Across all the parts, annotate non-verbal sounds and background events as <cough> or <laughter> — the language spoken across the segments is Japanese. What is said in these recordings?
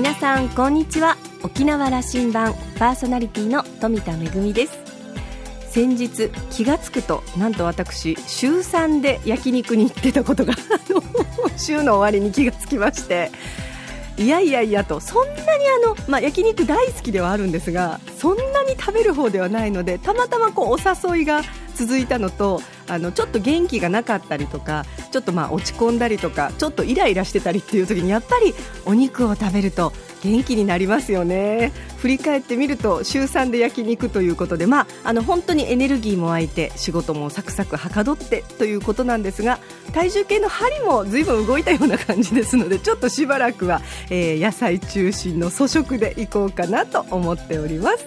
皆さんこんにちは。沖縄羅針盤パーソナリティの富田恵です。先日気がつくとなんと私週3で焼肉に行ってたことが <laughs> 週の終わりに気がつきましていやいやいやとそんなにあの、まあ、焼肉大好きではあるんですがそんなに食べる方ではないのでたまたまこうお誘いが続いたのとあのちょっと元気がなかったりとかちょっとまあ落ち込んだりとかちょっとイライラしてたりっていう時にやっぱりお肉を食べると元気になりますよね。振り返ってみると週3で焼肉ということで、まあ、あの本当にエネルギーも湧いて仕事もサクサクはかどってということなんですが体重計の針もずいぶん動いたような感じですのでちょっとしばらくは、えー、野菜中心の粗食でいこうかなと思っております。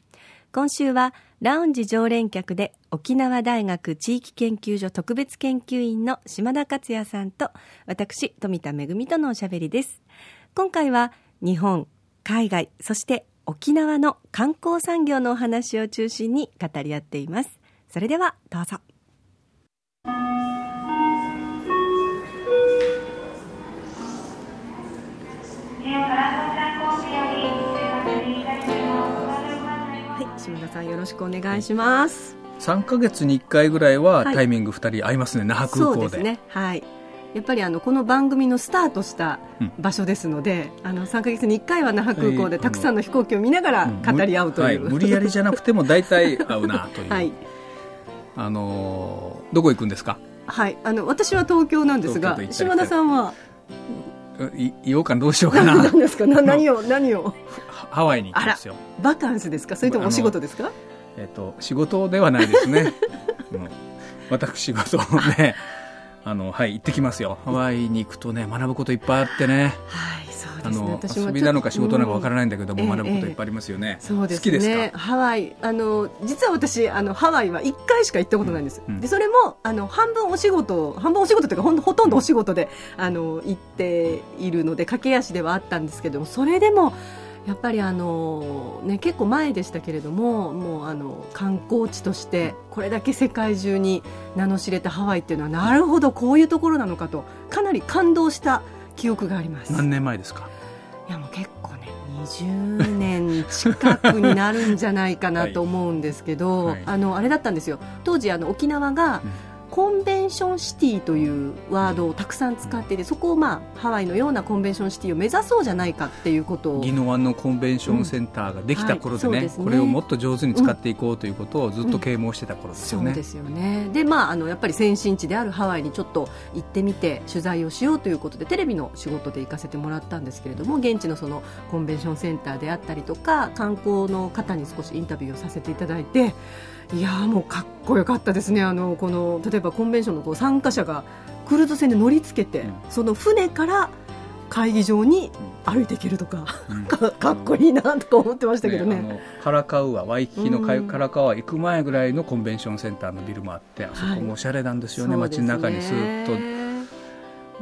今週はラウンジ常連客で沖縄大学地域研究所特別研究員の島田克也さんと私富田恵とのおしゃべりです。今回は日本海外そして沖縄の観光産業のお話を中心に語り合っています。それではどうぞ。島田さんよろしくお願いします。3か月に1回ぐらいはタイミング2人合いますね、はい、那覇空港で。そうですね。はい。やっぱりあのこの番組のスタートした場所ですので、うん、あの3か月に1回は那覇空港でたくさんの飛行機を見ながら語り合うという、うんはい、無理やりじゃなくても大体合うなという、<laughs> はい、あのどこ行くんですか？はい。あの私は東京なんですが島田さんは？言おうかどうしようかな。<laughs> 何ですか？何を何を？ハワイに行きますよ。バカンスですか？それともお仕事ですか？えっ、ー、と仕事ではないですね、<laughs> うん、私事ねあのはい行ってきますよ。ハワイに行くとね学ぶこといっぱいあってね。はいあの遊びなのか仕事なのかわからないんだけども、学ぶこといっぱいありますよね。そうですね。ハワイあの実は私あのハワイは一回しか行ったことないんです。でそれもあの半分お仕事半分お仕事というかほんほとんどお仕事であの行っているので駆け足ではあったんですけどもそれでも。やっぱりあの、ね、結構前でしたけれどももうあの観光地としてこれだけ世界中に名の知れたハワイっていうのはなるほどこういうところなのかとかなり感動した記憶があります。何年前ですか？いやもう結構ね20年近くになるんじゃないかなと思うんですけど、はい。はい、あのあれだったんですよ。当時あの沖縄が、うんコンベンションシティというワードをたくさん使っていてそこを、まあ、ハワイのようなコンベンションシティを目指そうじゃないかっていうことを。宜野湾のコンベンションセンターができた頃でねうん。はい、でね。これをもっと上手に使っていこうということをずっと啓蒙してた頃ですよね。うんうん、そうですよね。で、まあ、あのやっぱり先進地であるハワイにちょっと行ってみて取材をしようということでテレビの仕事で行かせてもらったんですけれども現地のそのコンベンションセンターであったりとか観光の方に少しインタビューをさせていただいて。いやもうかっこよかったですね。あのこの例えばコンベンションのこう参加者がクルーズ船で乗りつけて、うん、その船から会議場に歩いていけるとか、うん、か <laughs> かっこいいなとか思ってましたけどね、ね、カラカウアワイキキのカラカウア行く前ぐらいのコンベンションセンターのビルもあってあそこもおしゃれなんですよね、はい、街の中にスーッと。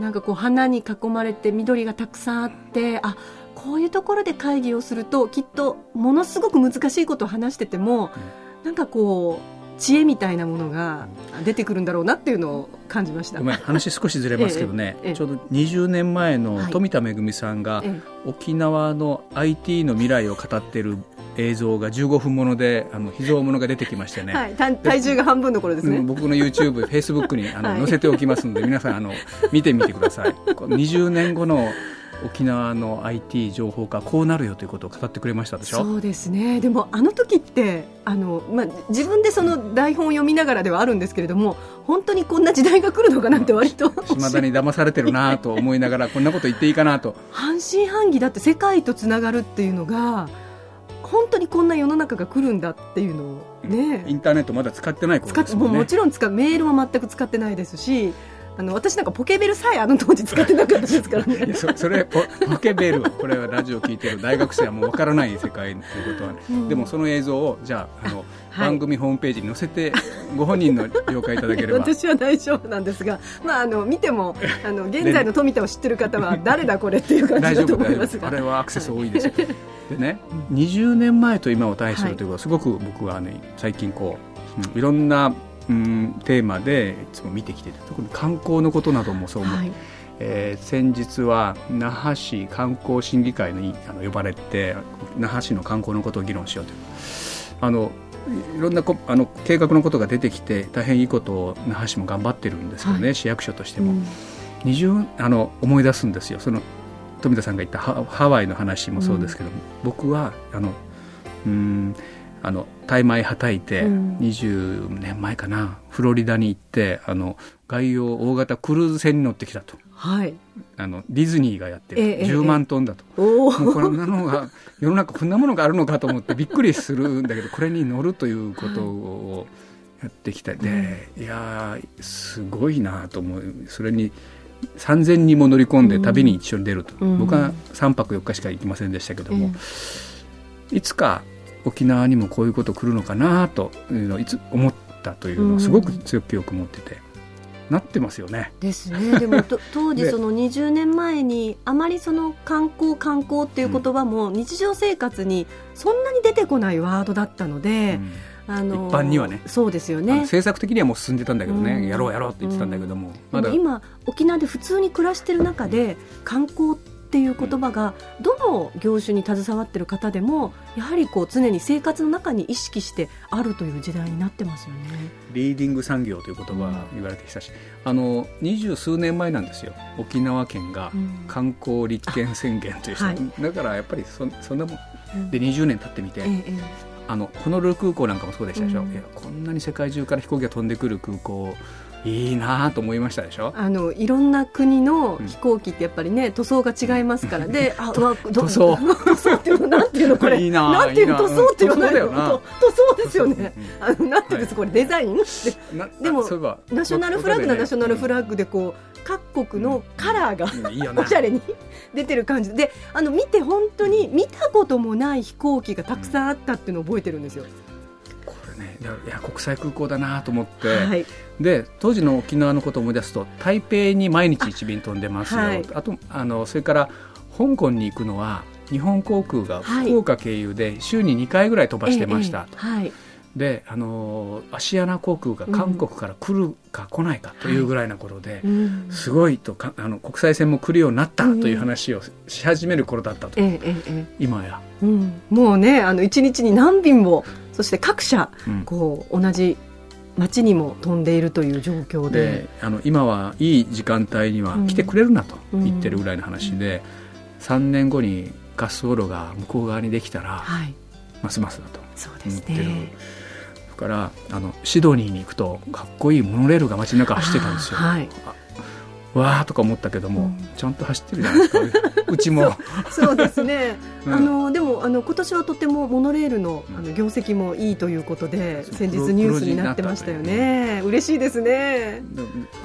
なんかこう花に囲まれて緑がたくさんあってあこういうところで会議をするときっとものすごく難しいことを話してても、うんなんかこう知恵みたいなものが出てくるんだろうなっていうのを感じました。ごめん話少しずれますけどね、<laughs> えええ、ちょうど20年前の富田恵さんが、沖縄の IT の未来を語っている映像が15分ものであの秘蔵ものが出てきましてね、はい、体重が半分の頃ですね、僕の YouTube、<laughs> Facebook にあの、はい、載せておきますので皆さんあの見てみてください。20年後の沖縄の IT 情報化こうなるよということを語ってくれましたでしょ？そうですね。でもあの時ってあの、まあ、自分でその台本を読みながらではあるんですけれども本当にこんな時代が来るのかなって割と <laughs> 島田に騙されてるなと思いながらこんなこと言っていいかなと。半信半疑だって世界とつながるっていうのが本当にこんな世の中が来るんだっていうのをね、インターネットまだ使ってない頃ですもんね。もちろん使メールも全く使ってないですしあの私なんかポケベルさえあの当時使ってなかったですからね。そそれポポケベルこれはラジオ聞いてる大学生はもう分からない世界ということは、ね。うん、でもその映像をじゃああの、はい、番組ホームページに載せてご本人の了解いただければ。<laughs> 私は大丈夫なんですが、まあ、あの見てもあの現在の富田を知ってる方は誰だこれっていう感じだと思いますが。あれはアクセス多いですよ、はい、でね20年前と今を対するということはすごく僕はね最近こう、うん、いろんなうん、テーマでいつも見てきてて特に観光のことなどもそう思って、はい、えー、先日は那覇市観光審議会にあの呼ばれて那覇市の観光のことを議論しようという。あのいろんなこあの計画のことが出てきて大変いいことを那覇市も頑張ってるんですけどね、はい、市役所としても、うん、20あの思い出すんですよ。その富田さんが言ったハワイの話もそうですけど、うん、僕はあのうんあの大米はたいて20年前かな、うん、フロリダに行ってあの外洋大型クルーズ船に乗ってきたと、はい、あのディズニーがやってる、ええ、10万トンだと、え、もうこんなのが世の中こんなものがあるのかと思って <laughs> びっくりするんだけどこれに乗るということをやってきたで、いやすごいなと思う。それに3000人も乗り込んで旅に一緒に出ると、うん、僕は3泊4日しか行きませんでしたけども、いつか沖縄にもこういうこと来るのかなというのをいつ思ったというのをすごく強く記憶持ってて。なってますよね。ですね。でも <laughs> 当時その20年前にあまりその観光観光っていう言葉も日常生活にそんなに出てこないワードだったので、うん、あの一般にはね。そうですよね。政策的にはもう進んでたんだけどね、うん、やろうやろうって言ってたんだけども、まだ今沖縄で普通に暮らしてる中で観光ってっていう言葉がどの業種に携わっている方でもやはりこう常に生活の中に意識してあるという時代になってますよね。リーディング産業という言葉が言われてきたし、うん、あの二十数年前なんですよ。沖縄県が観光立憲宣言という、う <laughs> んはい、だからやっぱりそそんなもん。で20年経ってみて、ええ。あのホノルル空港なんかもそうでしたでしょ、うん、いやこんなに世界中から飛行機が飛んでくる空港いいなと思いましたでしょ？あのいろんな国の飛行機ってやっぱりね塗装が違いますからであうわ塗装。<laughs> 塗装っていうのなんていうのこれ？いいななんていう塗装って言わないの？塗装ですよね、あのなんていうんですこれデザイン？でもナショナルフラッグなナショナルフラッグでこう各国のカラーがおしゃれに出てる感じ。であの見て本当に見たこともない飛行機がたくさんあったっていうのを覚えてるんですよ。ねいや国際空港だなと思って、はい、で当時の沖縄のことを思い出すと台北に毎日1便飛んでますよ。あはい、あとあのそれから香港に行くのは日本航空が福岡経由で週に2回ぐらい飛ばしてました、はい、であのアシアナ航空が韓国から来るか来ないかというぐらいな頃で、うん、すごいとかあの国際線も来るようになったという話をし始める頃だったと、うん、今や、うん、もうねあの1日に何便もそして各社、こう同じ街にも飛んでいるという状況で。あの今はいい時間帯には来てくれるなと言ってるぐらいの話で、うん、3年後に滑走路が向こう側にできたら、はい、ますますだと思ってる。だからあのシドニーに行くとかっこいいモノレールが街の中走ってたんですよ。はい、わーとか思ったけども、うん、ちゃんと走ってるじゃないですか。う <laughs> ちも。そうですね、うん、あのでもあの今年はとてもモノレールのあの業績もいいということで、うん、先日ニュースになってましたよね。嬉しいですね。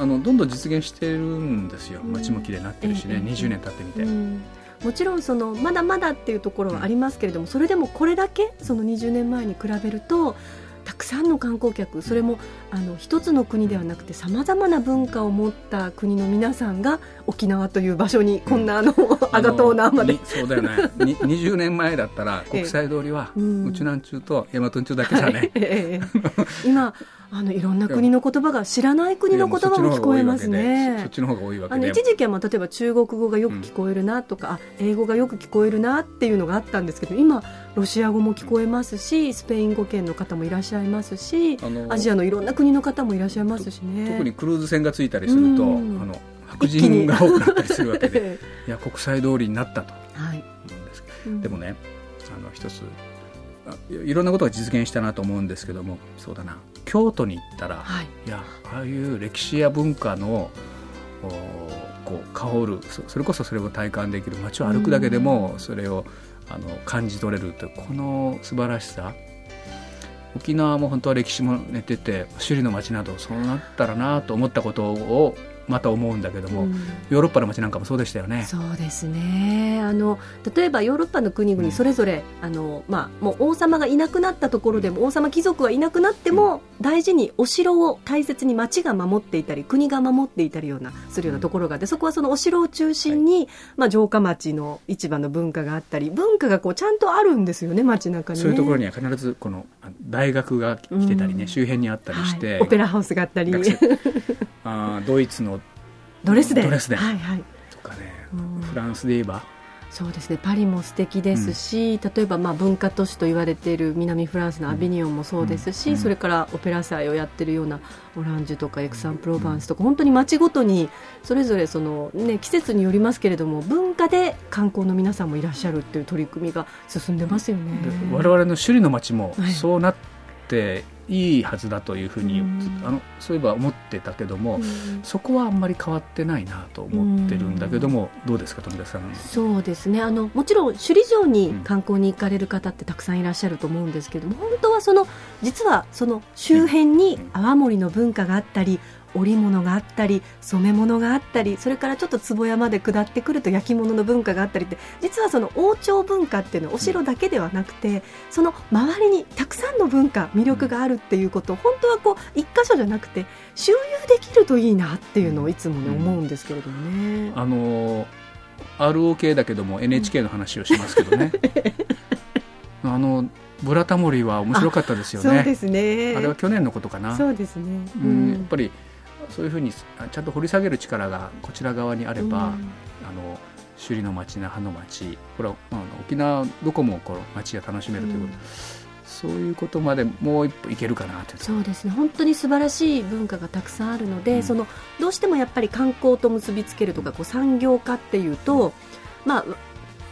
あのどんどん実現してるんですよ。街も綺麗になってるしね、うん、20年経ってみて。もちろんそのまだまだっていうところはありますけれども、それでもこれだけその20年前に比べるとたくさんの観光客それもあの一つの国ではなくてさまざまな文化を持った国の皆さんが沖縄という場所にこんなあの、うん、あがとうなまで。そうだよね。20年前だったら <laughs> 国際通りは、うちなんちゅうと大和んちゅうだけじゃね、はい。今あのいろんな国の言葉が知らない国の言葉も聞こえますね。そっちの方が多いわけあの一時期はまあ例えば中国語がよく聞こえるなとか、うん、英語がよく聞こえるなっていうのがあったんですけど今ロシア語も聞こえますしスペイン語圏の方もいらっしゃいますしアジアのいろんな国の方もいらっしゃいますしね。特にクルーズ船がついたりすると、うん、あの白人が多くなったりするわけで <laughs> いや国際通りになったと。思うんです、はい、でもねあの一ついろんなことが実現したなと思うんですけどもそうだな。京都に行ったら、はい、いやああいう歴史や文化のこう香るそれこそそれを体感できる街を歩くだけでもそれをあの感じ取れるというこの素晴らしさ。沖縄も本当は歴史も寝てて首里の街などそうなったらなと思ったことをまた思うんだけども、うん、ヨーロッパの街なんかもそうでしたよね。そうですね。あの例えばヨーロッパの国々それぞれ、うん、あのまあ、もう王様がいなくなったところでも王様貴族はいなくなっても、大事にお城を大切に町が守っていたり国が守っていたりようなするようなところがあってそこはそのお城を中心に、はい、まあ、城下町の市場の文化があったり文化がこうちゃんとあるんですよね街中に、ね、そういうところには必ずこの大学が来てたりね、周辺にあったりして、はい、オペラハウスがあったり。あドイツのドレスデンドレスデン、はいはい、とかね、フランスで言えば。そうですね。パリも素敵ですし、うん、例えばまあ文化都市と言われている南フランスのアビニオンもそうですし、うん、それからオペラ祭をやってるようなオランジュとかエクサン・プロバンスとか本当に街ごとにそれぞれその、ね、季節によりますけれども文化で観光の皆さんもいらっしゃるっていう取り組みが進んでますよね。我々の首里の街もそうなっていいはずだというふうに、うん、あのそういえば思ってたけども、うん、そこはあんまり変わってないなと思ってるんだけども、うん、どうですか富田さん？そうですね。あのもちろん首里城に観光に行かれる方ってたくさんいらっしゃると思うんですけども本当はその実はその周辺に泡盛の文化があったり織物があったり染め物があったりそれからちょっと壺山で下ってくると焼き物の文化があったりって実はその王朝文化っていうのはお城だけではなくてその周りにたくさんの文化魅力があるっていうことを本当はこう一箇所じゃなくて周遊できるといいなっていうのをいつもね思うんですけれどもね。あの ROK だけども NHK の話をしますけどね。<laughs> あのブラタモリは面白かったですよね。そうですね。あれは去年のことかな。そうですね。うん、やっぱりそういうふうにちゃんと掘り下げる力がこちら側にあれば、うん、あの首里の町那覇の町これは、まあ、沖縄どこもこの町が楽しめるということ。うん。そういうことまでもう一歩いけるかなとそうですね。本当に素晴らしい文化がたくさんあるので、うん、そのどうしてもやっぱり観光と結びつけるとかこう産業化っていうと、まあ、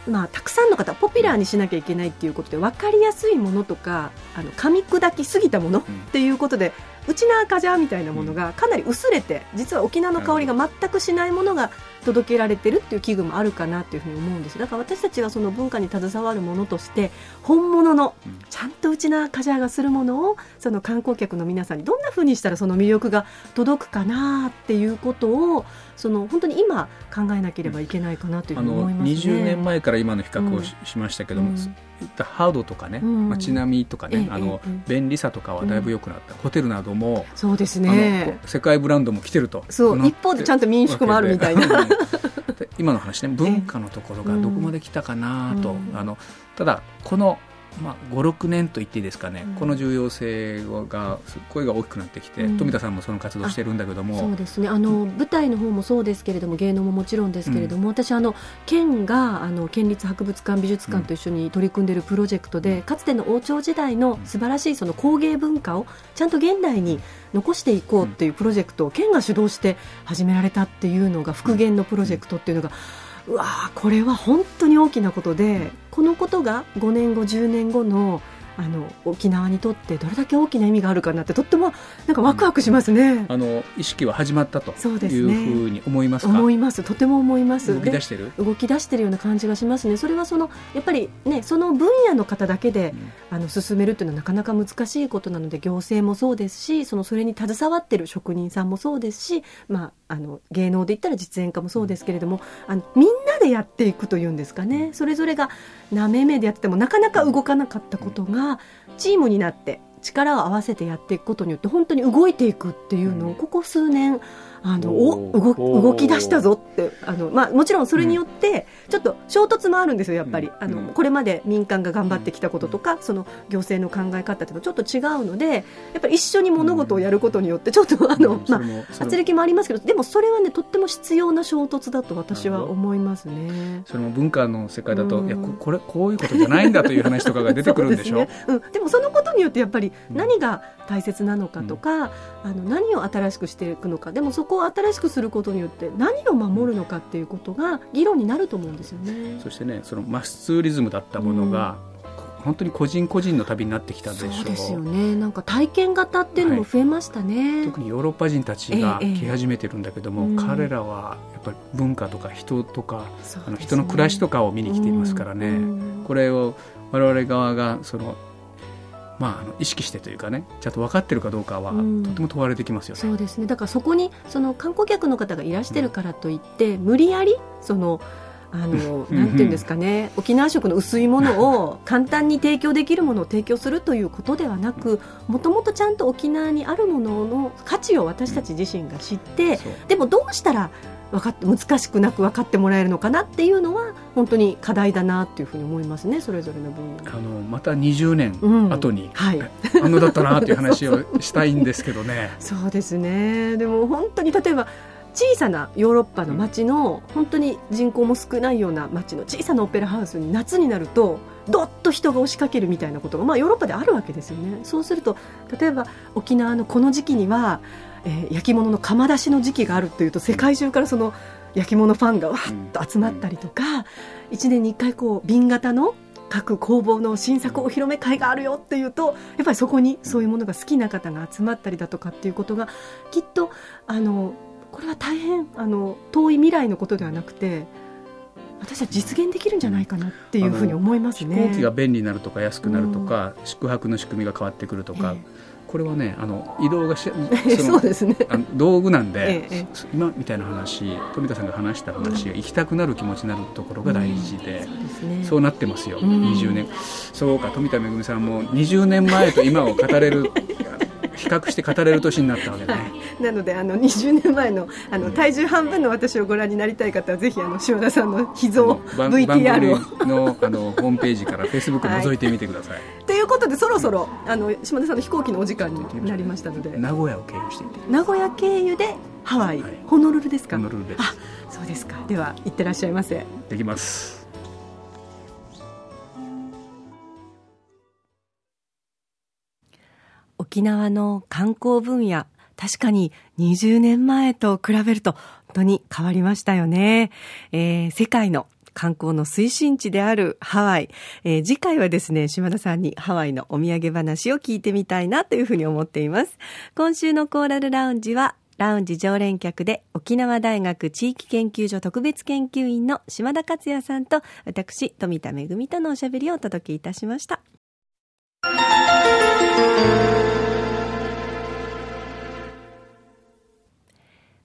まあ、たくさんの方ポピュラーにしなきゃいけないっていうことで分かりやすいものとかあの噛み砕きすぎたものっていうことで、うちなカジャーみたいなものがかなり薄れて実は沖縄の香りが全くしないものが届けられてるっていう危惧もあるかなというふうに思うんです。だから私たちはその文化に携わるものとして本物のちゃんとうちなカジャーがするものをその観光客の皆さんにどんなふうにしたらその魅力が届くかなっていうことをその本当に今考えなければいけないかなというふうに思いますね。20年前から今の比較をし,、ましたけども、うん。いったハードとかね、街並みとかね、あの便利さとかはだいぶ良くなった、ホテルなどもそうですね。世界ブランドも来てるとそう一方でちゃんと民宿もあるみたいな。今の話ね <laughs> 文化のところがどこまで来たかなと、あのただこのまあ、56年と言っていいですかね、うん、この重要性が声が大きくなってきて、うん、富田さんもその活動してるんだけども。そうですね。あの、舞台の方もそうですけれども芸能ももちろんですけれども、うん、私あの県があの県立博物館美術館と一緒に取り組んでいるプロジェクトで、かつての王朝時代の素晴らしいその工芸文化をちゃんと現代に残していこうっていうプロジェクトを県が主導して始められたっていうのが復元のプロジェクトっていうのが、うわこれは本当に大きなことでこのことが5年後10年後のあの沖縄にとってどれだけ大きな意味があるかなってとってもなんかワクワクしますね。あの意識は始まったというふうに思いますか？思います。とても思います。動き出してる？動き出してるような感じがしますね。それはそのやっぱりねその分野の方だけで、うん、あの進めるっていうのはなかなか難しいことなので行政もそうですし、そのそれに携わってる職人さんもそうですし、まああの芸能で言ったら実演家もそうですけれども、あのみんなでやっていくというんですかね。それぞれがなめめでやっててもなかなか動かなかったことがチームになって力を合わせてやっていくことによって本当に動いていくっていうのをここ数年あのお動動き出したぞって。あの、まあ、もちろんそれによってちょっと衝突もあるんですよやっぱり、あのこれまで民間が頑張ってきたこととかその行政の考え方というのちょっと違うのでやっぱり一緒に物事をやることによってちょっとあの、まあ、圧力もありますけどでもそれはねとっても必要な衝突だと私は思いますね。それも文化の世界だと、いやこれこういうことじゃないんだという話とかが出てくるんでしょ？<laughs> う、ね、うん、でもそのことによってやっぱり何が大切なのかとか、あの何を新しくしていくのか。でもそこを新しくすることによって何を守るのかっていうことが議論になると思うんですよね。そしてねそのマスツーリズムだったものが、うん、本当に個人個人の旅になってきたでしょう。そうですよね。なんか体験型っていうのも増えましたね、はい、特にヨーロッパ人たちが来始めてるんだけども、ええ彼らはやっぱり文化とか人とか、ね、あの人の暮らしとかを見に来ていますからね、うん、これを我々側がそのまあ、あの意識してというかねちゃんと分かってるかどうかは、とても問われてきますよね。そうですね。だからそこにその観光客の方がいらしてるからといって、うん、無理やりそのあの <laughs> なんていうんですかね、沖縄食の薄いものを簡単に提供できるものを提供するということではなくもともとちゃんと沖縄にあるものの価値を私たち自身が知って、でもどうしたら分かって難しくなく分かってもらえるのかなっていうのは本当に課題だなっていうふうに思いますねそれぞれの分野。あのまた20年後に、うん、はい、あのだったなっていう話をしたいんですけどね。<laughs> そうですね。でも本当に例えば小さなヨーロッパの街の本当に人口も少ないような街の小さなオペラハウスに夏になるとどっと人が押しかけるみたいなことが、まあ、ヨーロッパであるわけですよね。そうすると例えば沖縄のこの時期にはえー、焼き物の窯出しの時期があるというと世界中からその焼き物ファンがわっと集まったりとか、うん、1年に1回こう瓶型の各工房の新作お披露目会があるよっていうとやっぱりそこにそういうものが好きな方が集まったりだとかっていうことがきっとあのこれは大変あの遠い未来のことではなくて私は実現できるんじゃないかなっていうふうに思いますね。飛行機が便利になるとか安くなるとか、うん、宿泊の仕組みが変わってくるとか、えーこれはねあの移動がしそうですね。あの道具なんで、ええ、今みたいな話富田さんが話した話が行きたくなる気持ちになるところが大事で、うん、そう、ね、そうなってますよ、うん、20年。そうか富田恵さんも20年前と今を語れる <laughs> 比較して語れる年になったわけね、はい、なのであの20年前のあの体重半分の私をご覧になりたい方はぜひあの塩田さんの秘蔵 VTR を。のあのホームページから <laughs> フェイスブック覗いてみてください。と、はい、でそろそろあの島田さんの飛行機のお時間になりましたので。名古屋を経由していて名古屋経由でハワイ、はい、ホノルルですか？ホノルルです。あそうですか。では行ってらっしゃいませ。できます。沖縄の観光分野、確かに20年前と比べると本当に変わりましたよね。えー、世界の観光の推進地であるハワイ、えー、次回はですね、島田さんにハワイのお土産話を聞いてみたいなというふうに思っています。今週のコーラルラウンジは、ラウンジ常連客で沖縄大学地域研究所特別研究員の島田克也さんと私、富田恵とのおしゃべりをお届けいたしました。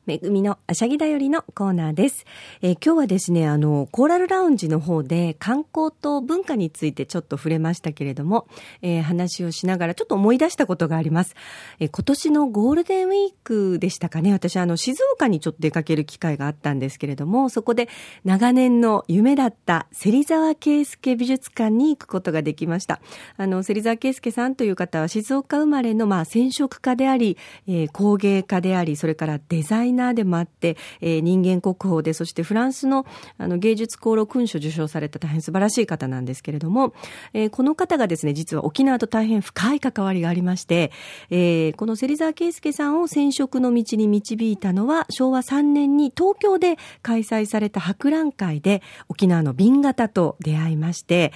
めぐみのあしゃぎだよりのコーナーです。えー、今日はですね、あの、コーラルラウンジの方で観光と文化についてちょっと触れましたけれども、えー、話をしながらちょっと思い出したことがあります。えー、今年のゴールデンウィークでしたかね、私あの、静岡にちょっと出かける機会があったんですけれども、そこで長年の夢だった芹沢圭介美術館に行くことができました。あの、芹沢圭介さんという方は静岡生まれのまあ染色家であり、えー、工芸家であり、それからデザイナーナーでもあって、えー、人間国宝で、そしてフランスのあの芸術功労勲章受賞された大変素晴らしい方なんですけれども、えー、この方がですね、実は沖縄と大変深い関わりがありまして、えー、この芹沢圭介さんを染色の道に導いたのは、昭和3年に東京で開催された博覧会で沖縄の瓶型と出会いまして、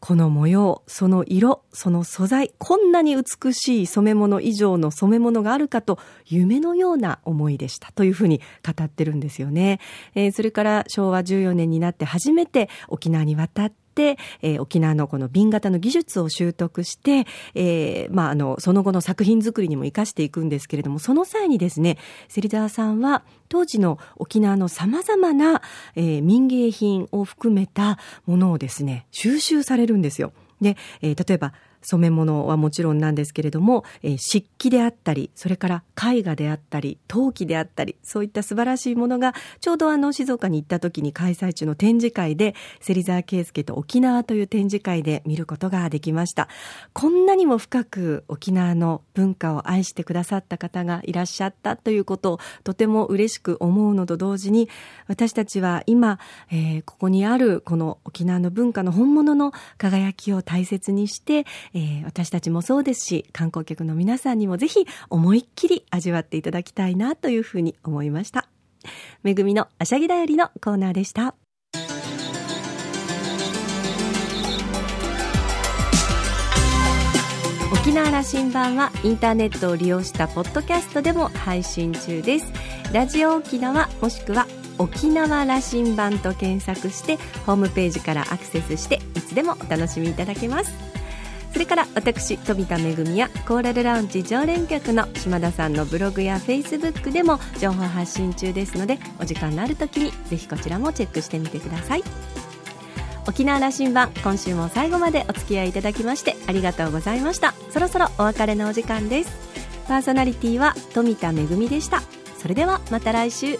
この模様、その色、その素材、こんなに美しい染め物以上の染め物があるかと夢のような思いでしたというふうに語ってるんですよね。えー、それから昭和14年になって初めて沖縄に渡って、えー、沖縄のこの瓶型の技術を習得して、えー、まあ、あの、その後の作品作りにも活かしていくんですけれども、その際にですね、芹沢さんは、当時の沖縄の様々な、えー、民芸品を含めたものをですね、収集されるんですよ。で、えー、例えば、染め物はもちろんなんですけれども、えー、漆器であったり、それから絵画であったり、陶器であったり、そういった素晴らしいものが、ちょうどあの静岡に行った時に開催中の展示会で、芹沢圭介と沖縄という展示会で見ることができました。こんなにも深く沖縄の文化を愛してくださった方がいらっしゃったということをとても嬉しく思うのと同時に、私たちは今、えー、ここにあるこの沖縄の文化の本物の輝きを大切にして、えー、私たちもそうですし、観光客の皆さんにもぜひ思いっきり味わっていただきたいなというふうに思いました。めぐみのあしゃぎだよりのコーナーでした。沖縄羅針盤はインターネットを利用したポッドキャストでも配信中です。ラジオ沖縄もしくは沖縄羅針盤と検索してホームページからアクセスしていつでもお楽しみいただけます。それから私富田恵やコーラルラウンジ常連客の島田さんのブログやフェイスブックでも情報発信中ですのでお時間のある時にぜひこちらもチェックしてみてください。沖縄羅針盤今週も最後までお付き合いいただきましてありがとうございました。そろそろお別れのお時間です。パーソナリティは富田恵でした。それではまた来週。